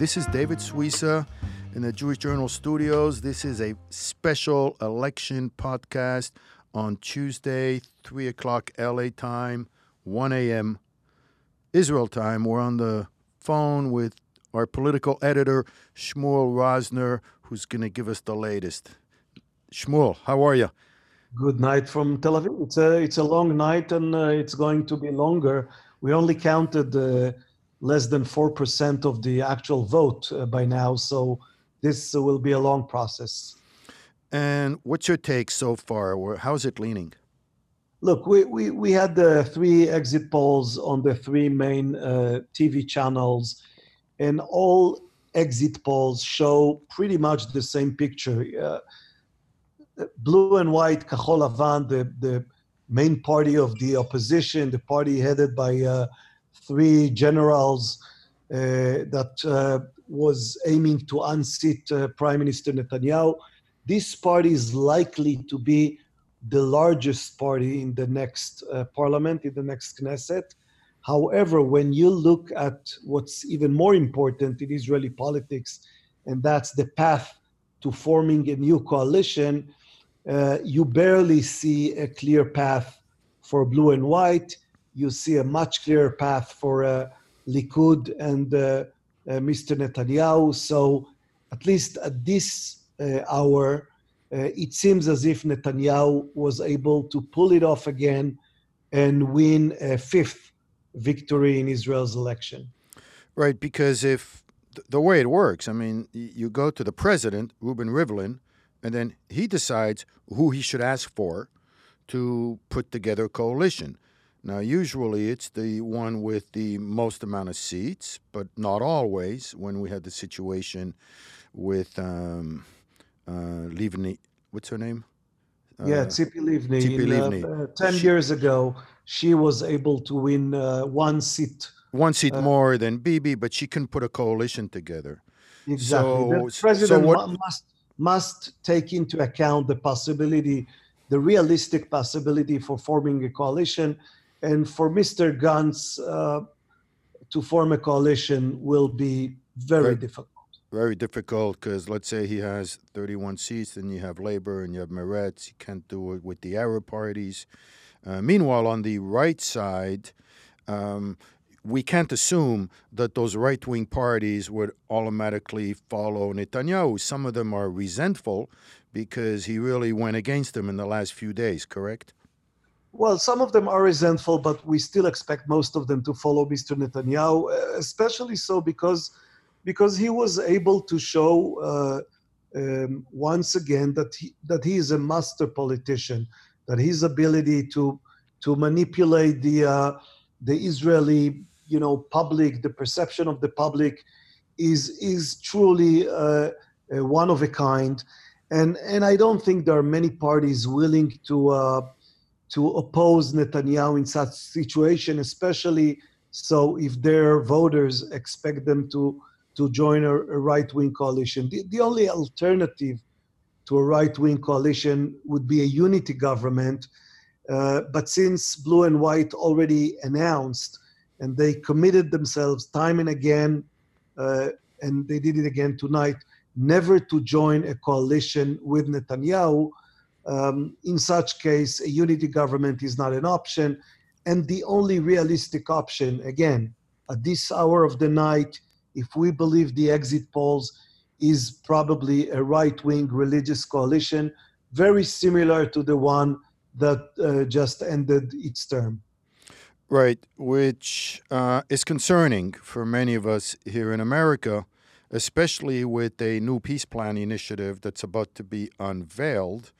This is David Suissa in the Jewish Journal studios. This is a special election podcast on Tuesday, 3 o'clock LA time, 1 a.m. Israel time. We're on the phone with our political editor, Shmuel Rosner, who's going to give us the latest. Shmuel, how are you? Good night from Tel Aviv. It's a, it's a long night and uh, it's going to be longer. We only counted uh, less than 4% of the actual vote uh, by now, so this will be a long process. And what's your take so far? How's it leaning? Look, we, we, we had the three exit polls on the three main uh, TV channels, and all exit polls show pretty much the same picture. Uh, blue and white, Kahol Lavan, the, the main party of the opposition, the party headed by uh, three generals uh, that uh, was aiming to unseat uh, Prime Minister Netanyahu. This party is likely to be the largest party in the next uh, parliament, in the next Knesset. However, when you look at what's even more important in Israeli politics, and that's the path to forming a new coalition, uh, you barely see a clear path for blue and white. You see a much clearer path for uh, Likud and uh, uh Mr. Netanyahu. So, at least at this uh, hour, uh, it seems as if Netanyahu was able to pull it off again and win a fifth victory in Israel's election. Right, because if the way it works, I mean, you go to the president, Reuven Rivlin, and then he decides who he should ask for to put together a coalition. Now, usually it's the one with the most amount of seats, but not always. When we had the situation with um, uh, Livni, what's her name? Yeah, uh, Tzipi Livni. Tzipi Livni. Uh, uh, ten she, years ago, she was able to win uh, one seat. One seat uh, more than Bibi, but she couldn't put a coalition together. Exactly. So, the president so what, must must take into account the possibility, the realistic possibility for forming a coalition, and for Mr. Gantz to form a coalition will be very difficult very difficult because let's say he has 31 seats, and you have Labor and you have Meretz. You can't do it with the Arab parties. Uh, meanwhile, on the right side, um, we can't assume that those right wing parties would automatically follow Netanyahu. Some of them are resentful because he really went against them in the last few days, correct? Well, some of them are resentful, but we still expect most of them to follow Mr. Netanyahu, especially so because because he was able to show uh, um, once again that he, that he is a master politician, that his ability to to manipulate the uh, the Israeli you know public, the perception of the public, is is truly uh, one of a kind, and and I don't think there are many parties willing to uh, to oppose Netanyahu in such situation, especially so if their voters expect them to to join a, a right wing coalition. The, the only alternative to a right wing coalition would be a unity government. Uh, but since Blue and White already announced and they committed themselves time and again, uh, and they did it again tonight, never to join a coalition with Netanyahu. Um, in such case, a unity government is not an option. And the only realistic option, again, at this hour of the night, if we believe the exit polls, is probably a right wing religious coalition, very similar to the one that uh, just ended its term. Right, which uh, is concerning for many of us here in America, especially with a new peace plan initiative that's about to be unveiled.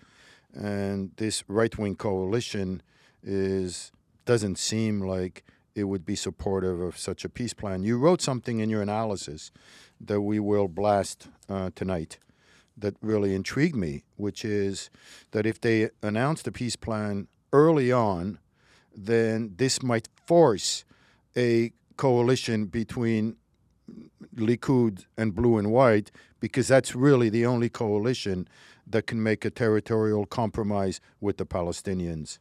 And this right wing coalition is doesn't seem like it would be supportive of such a peace plan. You wrote something in your analysis that we will blast uh, tonight that really intrigued me, which is that if they announce the peace plan early on, then this might force a coalition between Likud and Blue and White, because that's really the only coalition that can make a territorial compromise with the Palestinians.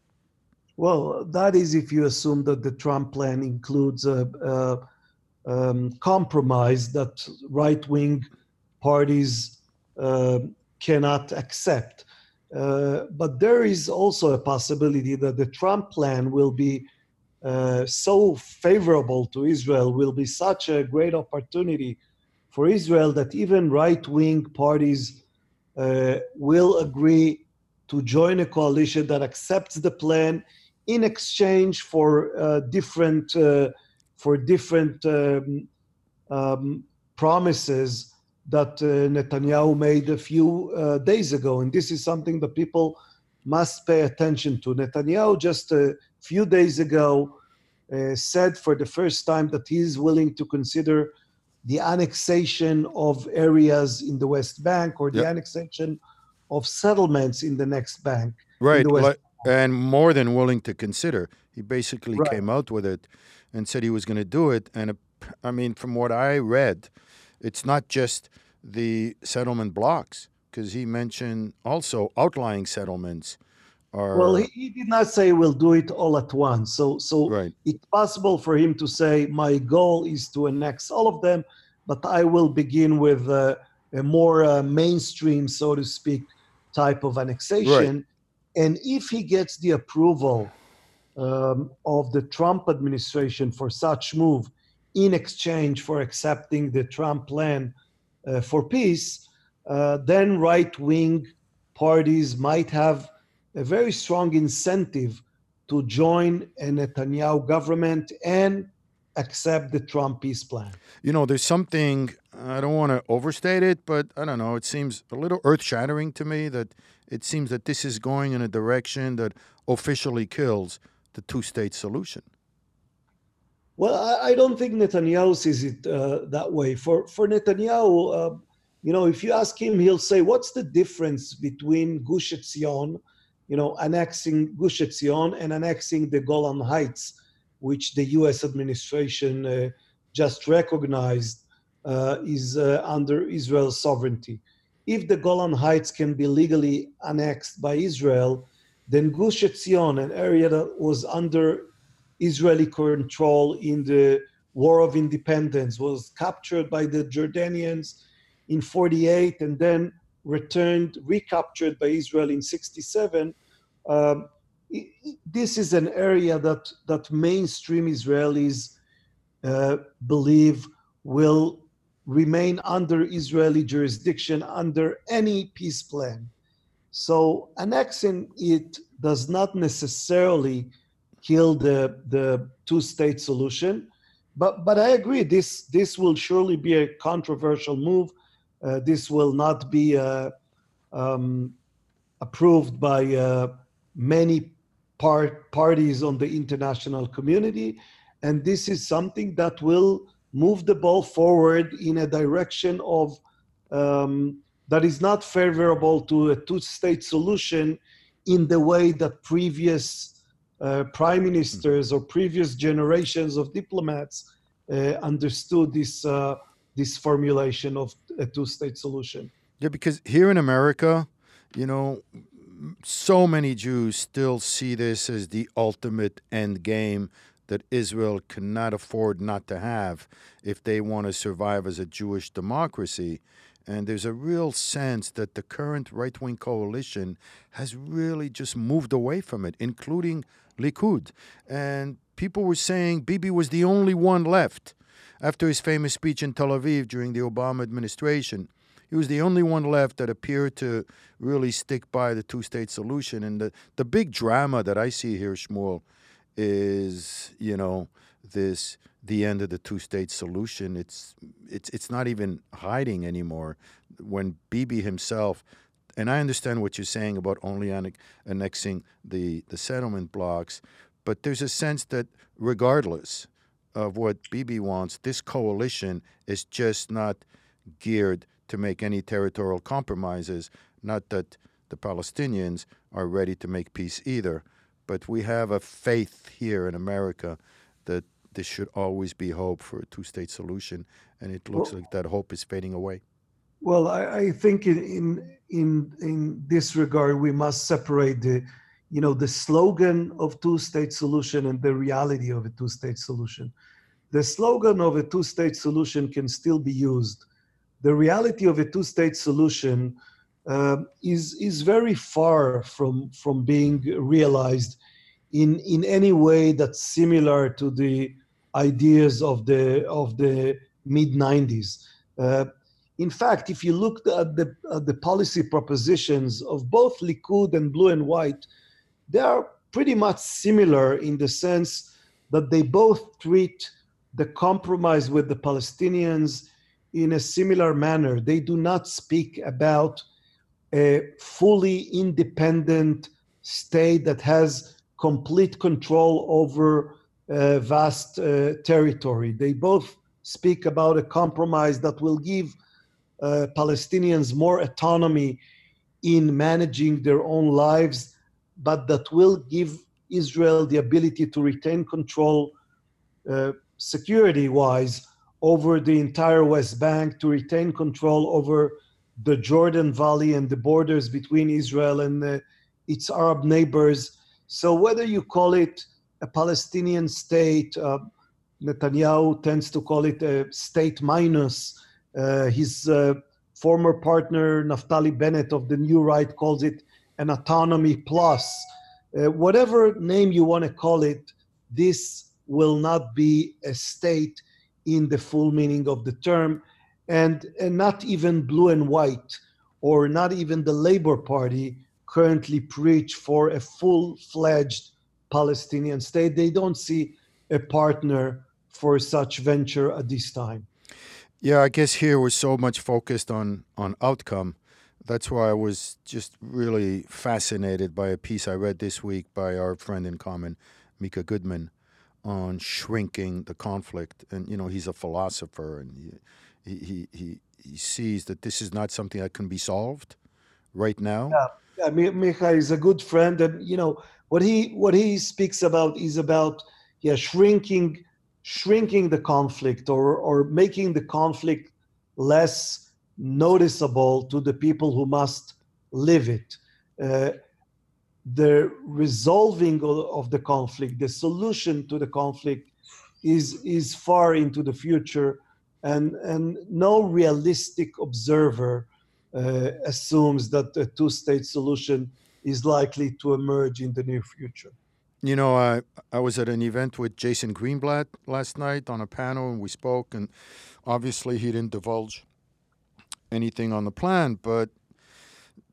Well, that is if you assume that the Trump plan includes a, a, um, compromise that right wing parties uh, cannot accept. Uh, but there is also a possibility that the Trump plan will be uh, so favorable to Israel, will be such a great opportunity for Israel that even right wing parties will agree to join a coalition that accepts the plan in exchange for uh, different uh, for different um, um, promises that uh, Netanyahu made a few uh, days ago. And this is something that people must pay attention to. Netanyahu just a few days ago uh, said for the first time that he is willing to consider the annexation of areas in the West Bank or the Yep. annexation of settlements in the next bank. Right. West like- and more than willing to consider. He basically Right. came out with it and said he was going to do it. And I mean, from what I read, it's not just the settlement blocks, because he mentioned also outlying settlements Well, he, he did not say we'll do it all at once. So, so right. it's possible for him to say, my goal is to annex all of them, but I will begin with uh, a more uh, mainstream, so to speak, type of annexation. Right. And if he gets the approval um, of the Trump administration for such move in exchange for accepting the Trump plan uh, for peace, uh, then right wing parties might have a very strong incentive to join a Netanyahu government and accept the Trump peace plan. You know, there's something, I don't want to overstate it, but I don't know, it seems a little earth shattering to me that it seems that this is going in a direction that officially kills the two state solution. Well, I, I don't think Netanyahu sees it uh, that way. For for Netanyahu, uh, you know, if you ask him, he'll say, "What's the difference between Gush Etzion, you know, annexing Gush Etzion and annexing the Golan Heights, which the U.S. administration uh, just recognized uh, is uh, under Israel's sovereignty? If the Golan Heights can be legally annexed by Israel, then Gush Etzion, an area that was under Israeli control in the War of Independence, was captured by the Jordanians in 48 and then returned, recaptured by Israel in 67. Um, this is an area that, that mainstream Israelis uh, believe will remain under Israeli jurisdiction under any peace plan. So annexing it does not necessarily kill the the two state solution but but i agree this this will surely be a controversial move this will not be uh, um, approved by uh, many part, parties on the international community. And this is something that will move the ball forward in a direction of um, that is not favorable to a two-state solution in the way that previous uh, prime ministers or previous generations of diplomats uh, understood this uh, this formulation of a two-state solution. Yeah, because here in America, you know, so many Jews still see this as the ultimate end game that Israel cannot afford not to have if they want to survive as a Jewish democracy. And there's a real sense that the current right wing coalition has really just moved away from it, including Likud. And people were saying Bibi was the only one left after his famous speech in Tel Aviv during the Obama administration. He was the only one left that appeared to really stick by the two state solution. And the, the big drama that I see here, Shmuel, is, you know, this the end of the two state solution. It's it's it's not even hiding anymore. When Bibi himself and I understand what you're saying about only annexing the, the settlement blocks, but there's a sense that regardless of what Bibi wants, this coalition is just not geared to make any territorial compromises. Not that the Palestinians are ready to make peace either, but we have a faith here in America that there should always be hope for a two state solution, and it looks Well- like that hope is fading away. Well, I, I think in, in in in this regard, we must separate the, you know, the slogan of two-state solution and the reality of a two-state solution. the slogan of a two state solution can still be used. The reality of a two state solution uh, is, is very far from, from being realized in, in any way that's similar to the ideas of the, of the mid 90s. Uh, in fact, if you look at the, at the policy propositions of both Likud and Blue and White, they are pretty much similar in the sense that they both treat the compromise with the Palestinians in a similar manner. They do not speak about a fully independent state that has complete control over a vast uh, territory. They both speak about a compromise that will give uh, Palestinians more autonomy in managing their own lives, but that will give Israel the ability to retain control uh, security wise over the entire West Bank, to retain control over the Jordan Valley and the borders between Israel and uh, its Arab neighbors. So, whether you call it a Palestinian state, uh, Netanyahu tends to call it a state minus. Uh, his uh, former partner, Naftali Bennett of the New Right, calls it an autonomy plus. Uh, whatever name you want to call it, this will not be a state in the full meaning of the term and, and not even blue and white or not even the Labor Party currently preach for a full-fledged Palestinian state. They don't see a partner for such venture at this time. Yeah, I guess here we're so much focused on on outcome. That's why I was just really fascinated by a piece I read this week by our friend in common, Micha Goodman, on shrinking the conflict. And you know, he's a philosopher, and he, he, he, he sees that this is not something that can be solved right now. Yeah, yeah is a good friend, and you know what he what he speaks about is about yeah shrinking shrinking the conflict or or making the conflict less noticeable to the people who must live it. Uh, the resolving of, the conflict, the solution to the conflict, is is far into the future and, and no realistic observer uh, assumes that a two state solution is likely to emerge in the near future. You know, I, I was at an event with Jason Greenblatt last night on a panel, and we spoke, and obviously he didn't divulge anything on the plan, but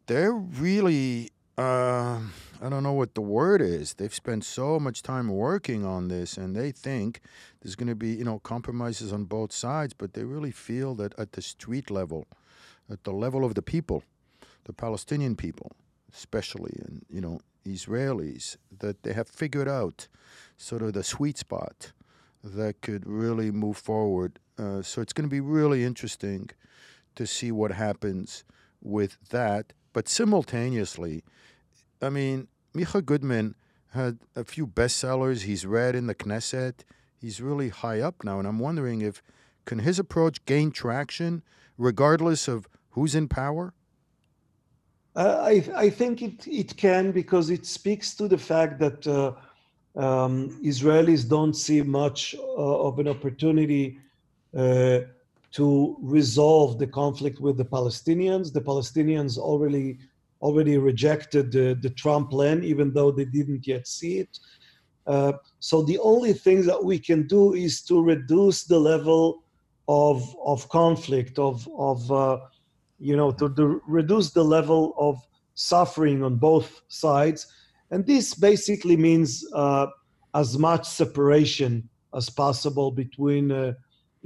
they're really uh, I don't know what the word is. They've spent so much time working on this, and they think there's going to be, you know, compromises on both sides. But they really feel that at the street level, at the level of the people, the Palestinian people, especially, and you know, Israelis, that they have figured out sort of the sweet spot that could really move forward. Uh, so it's going to be really interesting to see what happens with that. But simultaneously, I mean, Micha Goodman had a few bestsellers. He's read in the Knesset. He's really high up now, and I'm wondering if can his approach gain traction regardless of who's in power. Uh, I, I think it, it can because it speaks to the fact that uh, um, Israelis don't see much uh, of an opportunity uh, to resolve the conflict with the Palestinians. The Palestinians already already rejected the, the Trump plan, even though they didn't yet see it. Uh, so the only thing that we can do is to reduce the level of of conflict, of of uh, you know, to, to reduce the level of suffering on both sides, and this basically means uh, as much separation as possible between uh,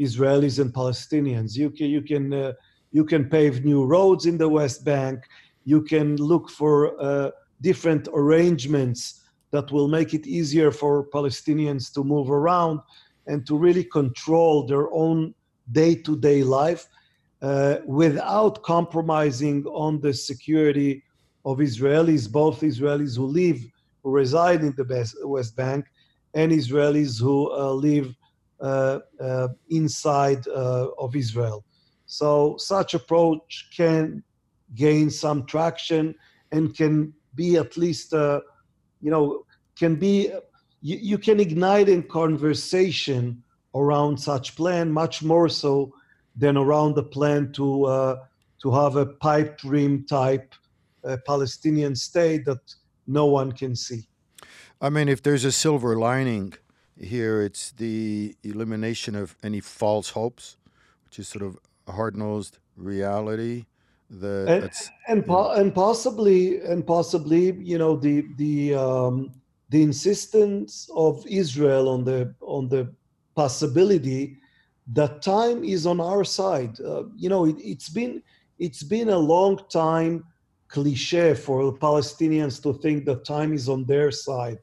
Israelis and Palestinians. You can you can uh, you can pave new roads in the West Bank you can look for uh, different arrangements that will make it easier for Palestinians to move around and to really control their own day to day life uh, without compromising on the security of Israelis, both Israelis who live, who reside in the West Bank, and Israelis who uh, live inside uh, of Israel. So, such approach can gain some traction and can be at least, uh, you know, can be, you, you can ignite in conversation around such plan, much more so than around the plan to uh, to have a pipe dream type uh, Palestinian state that no one can see. I mean, if there's a silver lining here, it's the elimination of any false hopes, which is sort of a hard-nosed reality. That and and, po- and possibly and possibly you know the the um, the insistence of Israel on the on the possibility that time is on our side. Uh, you know, it, it's been it's been a long time cliche for Palestinians to think that time is on their side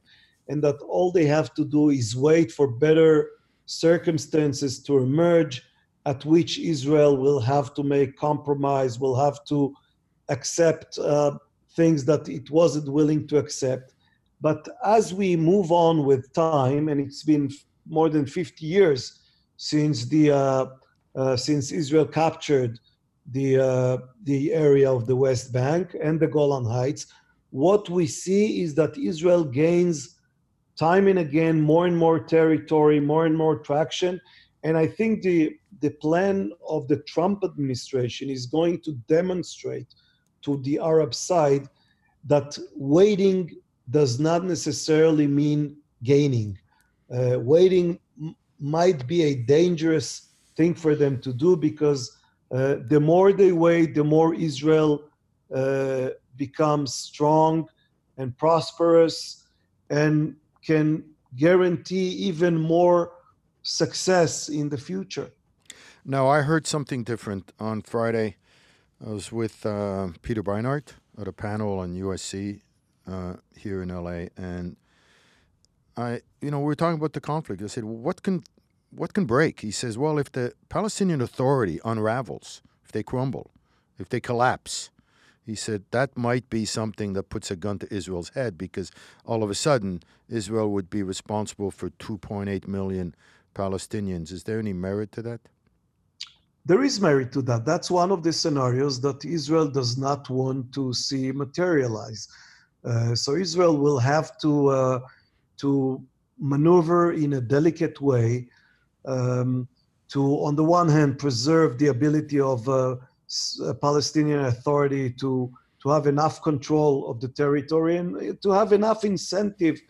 and that all they have to do is wait for better circumstances to emerge at which Israel will have to make compromise, will have to accept uh, things that it wasn't willing to accept. But as we move on with time, and it's been more than 50 years since the uh, uh, since Israel captured the uh, the area of the West Bank and the Golan Heights, what we see is that Israel gains time and again more and more territory, more and more traction, and I think the the plan of the Trump administration is going to demonstrate to the Arab side that waiting does not necessarily mean gaining. Uh, waiting m- might be a dangerous thing for them to do because uh, the more they wait, the more Israel uh, becomes strong and prosperous and can guarantee even more success in the future. Now, I heard something different on Friday. I was with uh, Peter Beinart at a panel on USC uh, here in LA, and I, you know, we were talking about the conflict. I said, well, "What can, what can break?" He says, "Well, if the Palestinian Authority unravels, if they crumble, if they collapse." He said that might be something that puts a gun to Israel's head because all of a sudden Israel would be responsible for 2.8 million Palestinians. Is there any merit to that? There is merit to that. That's one of the scenarios that Israel does not want to see materialize. Uh, so Israel will have to uh, to maneuver in a delicate way um, to, on the one hand, preserve the ability of uh, Palestinian Authority to to have enough control of the territory and to have enough incentive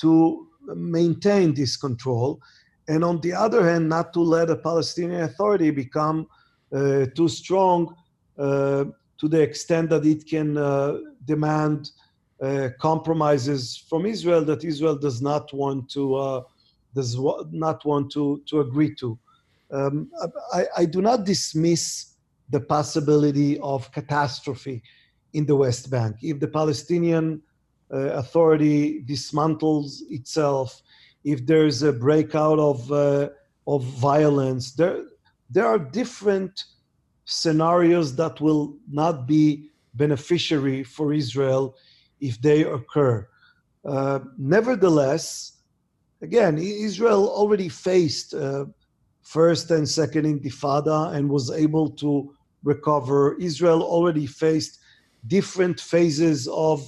to maintain this control and on the other hand, not to let a Palestinian Authority become uh, too strong uh, to the extent that it can uh, demand uh, compromises from Israel that Israel does not want to uh, does not want to to agree to. Um, I, I do not dismiss the possibility of catastrophe in the West Bank if the Palestinian uh, Authority dismantles itself if there's a breakout of uh, of violence. There there are different scenarios that will not be beneficiary for Israel if they occur. Uh, nevertheless, again, Israel already faced uh, first and second intifada and was able to recover. Israel already faced different phases of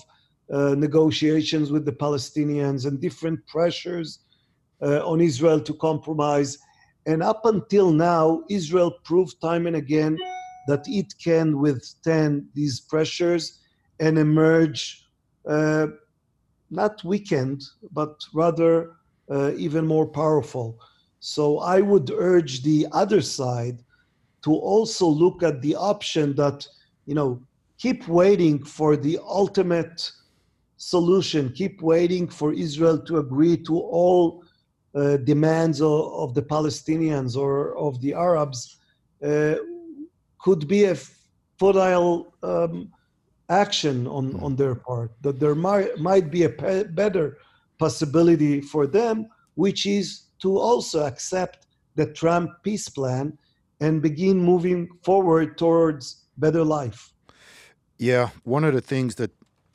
uh, negotiations with the Palestinians and different pressures uh, on Israel to compromise. And up until now, Israel proved time and again that it can withstand these pressures and emerge uh, not weakened, but rather uh, even more powerful. So I would urge the other side to also look at the option that, you know, keep waiting for the ultimate solution, keep waiting for Israel to agree to all uh, demands of, of, the Palestinians or of the Arabs uh, could be a futile um, action on, hmm. on their part. That there might, might be a pe- better possibility for them, which is to also accept the Trump peace plan and begin moving forward towards better life. Yeah, one of the things that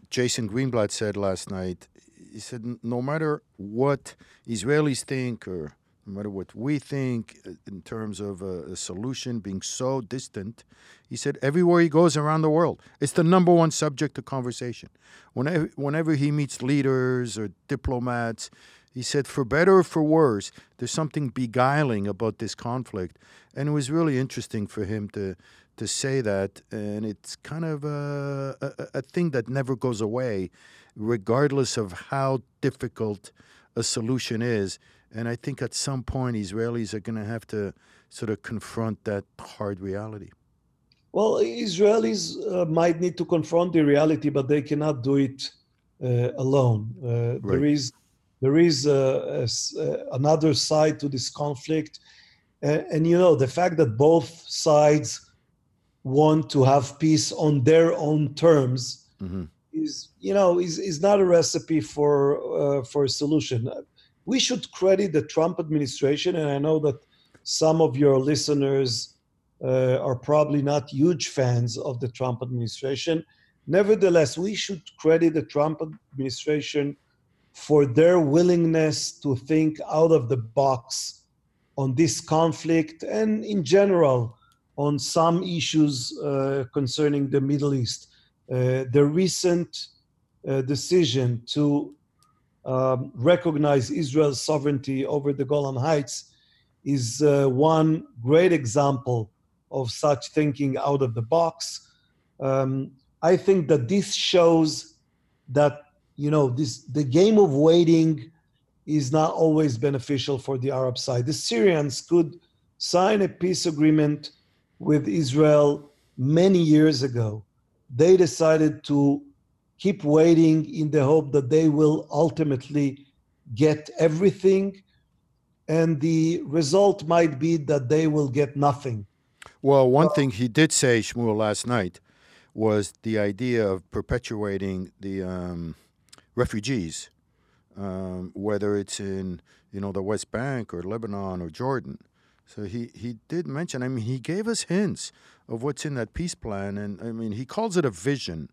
Jason Greenblatt said last night he said, no matter what Israelis think or no matter what we think uh, in terms of a, a, solution being so distant, he said everywhere he goes around the world, it's the number one subject of conversation. Whenever, whenever he meets leaders or diplomats, He said, for better or for worse, there's something beguiling about this conflict. And it was really interesting for him to, to say that. And it's kind of a, a, a thing that never goes away, regardless of how difficult a solution is. And I think at some point, Israelis are going to have to sort of confront that hard reality. Well, Israelis uh, might need to confront the reality, but they cannot do it uh, alone. Uh, right. There is there is a, a, another side to this conflict, and, and, you know the fact that both sides want to have peace on their own terms mm-hmm. is you know is, is not a recipe for uh, for a solution. We should credit the Trump administration, and I know that some of your listeners uh, are probably not huge fans of the Trump administration. Nevertheless, we should credit the Trump administration for their willingness to think out of the box on this conflict and in general on some issues uh, concerning the Middle East. Uh, the recent uh, decision to um, recognize Israel's sovereignty over the Golan Heights is uh, one great example of such thinking out of the box. Um, I think that this shows that you know this the game of waiting is not always beneficial for the Arab side. The Syrians could sign a peace agreement with Israel many years ago. They decided to keep waiting in the hope that they will ultimately get everything and the result might be that they will get nothing. Well, one thing he did say, Shmuel, last night was the idea of perpetuating the um, refugees, um, whether it's in you know the West Bank or Lebanon or Jordan. So he, he did mention. I mean, he gave us hints of what's in that peace plan, and I mean, he calls it a vision.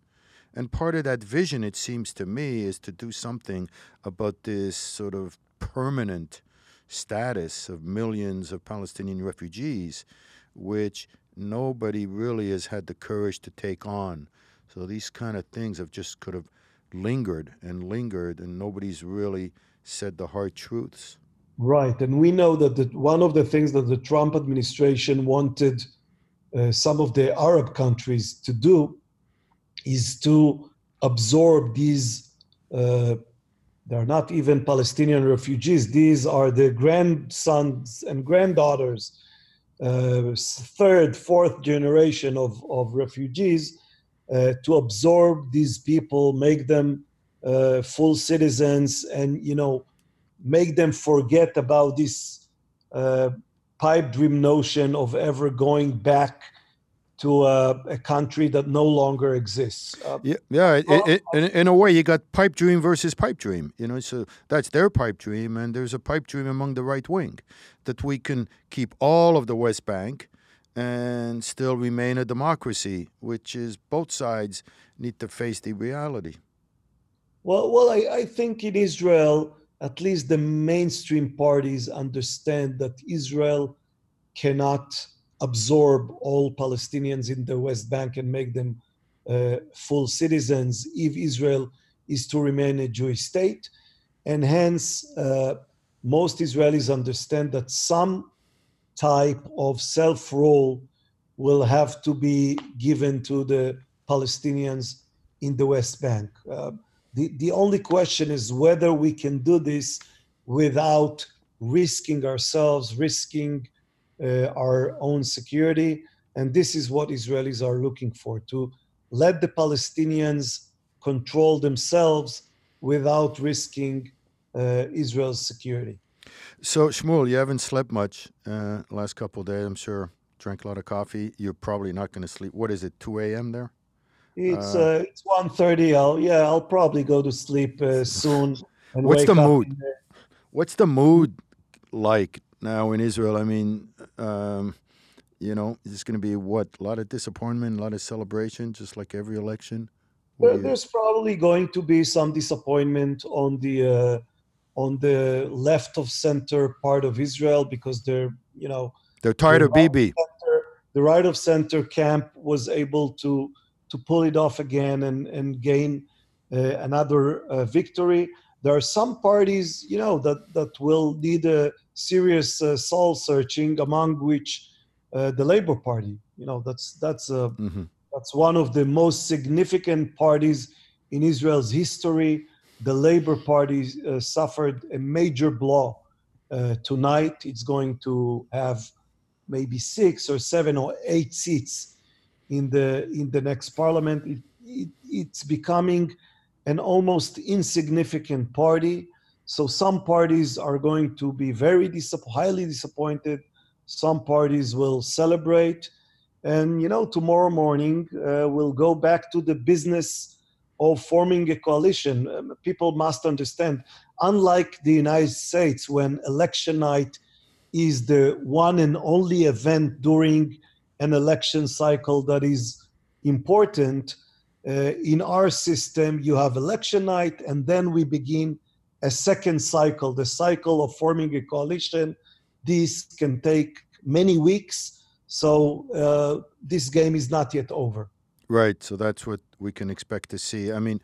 And part of that vision, it seems to me, is to do something about this sort of permanent status of millions of Palestinian refugees, which nobody really has had the courage to take on. So these kind of things have just could have lingered and lingered, and nobody's really said the hard truths. Right, and we know that the, one of the things that the Trump administration wanted uh, some of the Arab countries to do is to absorb these. Uh, they're not even Palestinian refugees. These are the grandsons and granddaughters, uh, third, fourth generation of, of refugees uh, to absorb these people, make them uh, full citizens, and you know, make them forget about this uh, pipe dream notion of ever going back to a, a, country that no longer exists. Uh, yeah, yeah. It, it, in, in, a way, you got pipe dream versus pipe dream. You know, so that's their pipe dream, and there's a pipe dream among the right wing that we can keep all of the West Bank and still remain a democracy, which is both sides need to face the reality. Well, well, I, I think in Israel, at least the mainstream parties understand that Israel cannot absorb all Palestinians in the West Bank and make them uh, full citizens if Israel is to remain a Jewish state. And hence, uh, most Israelis understand that some type of self rule will have to be given to the Palestinians in the West Bank. Uh, the, the only question is whether we can do this without risking ourselves, risking uh, our own security. And this is what Israelis are looking for to let the Palestinians control themselves without risking uh, Israel's security. So, Shmuel, you haven't slept much uh, last couple days, I'm sure. Drank a lot of coffee. You're probably not going to sleep. What is it, 2 a.m. there? It's uh, uh, it's 1.30. I'll, yeah, I'll probably go to sleep uh, soon. What's the mood? What's the mood like now in Israel? I mean, um, you know, it's going to be what? A lot of disappointment, a lot of celebration, just like every election. There, there's probably going to be some disappointment on the uh, on the left of center part of Israel because they're, you know, they're tired the of Bibi. Center, the right of center camp was able to to pull it off again and and gain uh, another uh, victory. there are some parties, you know, that that will need a serious uh, soul searching, among which uh, the Labor Party. You know, that's that's uh, mm-hmm. that's one of the most significant parties in Israel's history. The Labor Party uh, suffered a major blow uh, tonight. It's going to have maybe six or seven or eight seats in the in the next parliament. It, it, it's becoming an almost insignificant party. So some parties are going to be very disapp- highly disappointed. Some parties will celebrate, and you know tomorrow morning uh, we'll go back to the business of forming a coalition. Um, people must understand, unlike the United States, when election night is the one and only event during an election cycle that is important. Uh, in our system, you have election night, and then we begin a second cycle, the cycle of forming a coalition. This can take many weeks, so uh, this game is not yet over. Right, so that's what we can expect to see. I mean,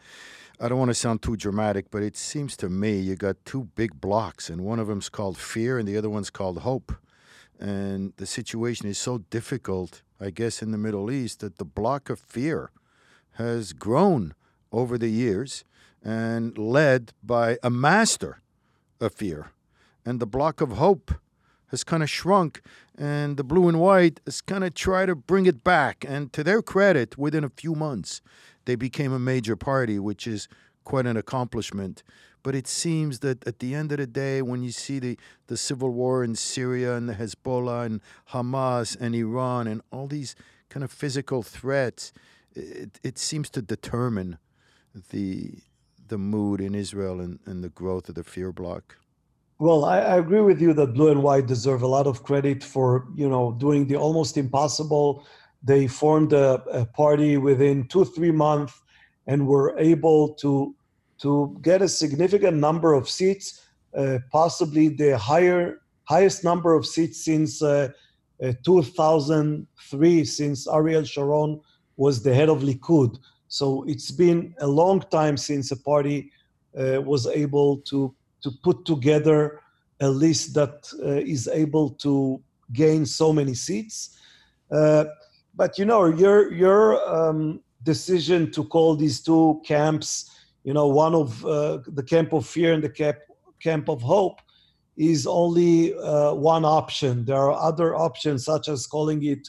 I don't want to sound too dramatic, but it seems to me you got two big blocks, and one of them's called fear, and the other one's called hope. And the situation is so difficult, I guess, in the Middle East that the block of fear has grown over the years and led by a master of fear. And the block of hope has kind of shrunk, and the blue and white has kind of tried to bring it back. And to their credit, within a few months, they became a major party, which is quite an accomplishment. But it seems that at the end of the day, when you see the, the civil war in Syria and the Hezbollah and Hamas and Iran and all these kind of physical threats, it, it seems to determine the the mood in Israel and, and the growth of the fear bloc. Well, I, I, agree with you that blue and white deserve a lot of credit for you know doing the almost impossible. They formed a, a party within two three months and were able to to get a significant number of seats, uh, possibly the higher highest number of seats since uh, uh, 2003, since Ariel Sharon was the head of Likud. So it's been a long time since a party uh, was able to to put together a list that uh, is able to gain so many seats. Uh, but you know, your your um, decision to call these two camps, you know, one of uh, the camp of fear and the camp camp of hope, is only uh, one option. There are other options, such as calling it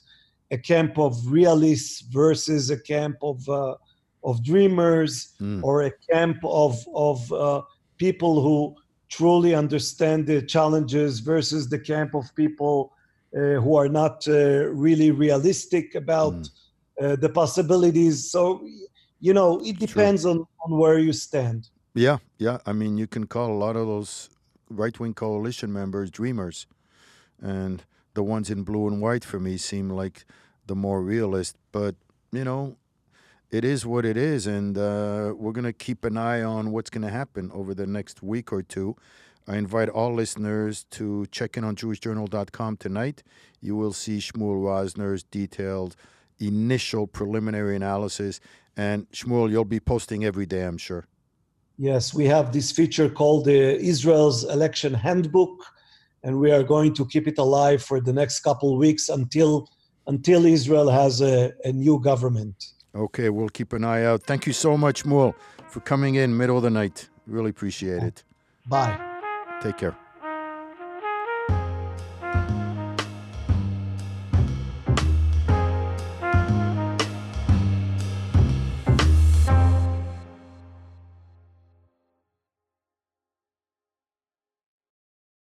a camp of realists versus a camp of uh, of dreamers, mm. or a camp of of uh, people who truly understand the challenges versus the camp of people uh, who are not uh, really realistic about mm. Uh, the possibilities. So, you know, it depends on, on where you stand. Yeah, yeah. I mean, you can call a lot of those right wing coalition members dreamers. And the ones in blue and white for me seem like the more realist. But, you know, it is what it is, and uh, we're going to keep an eye on what's going to happen over the next week or two. I invite all listeners to check in on JewishJournal.com tonight. You will see Shmuel Rosner's detailed initial preliminary analysis. And Shmuel, you'll be posting every day, I'm sure. Yes, we have this feature called the Israel's Election Handbook, and we are going to keep it alive for the next couple weeks until until Israel has a, a new government. Okay, we'll keep an eye out. Thank you so much, Mool, for coming in middle of the night. Really appreciate it. Bye. Take care.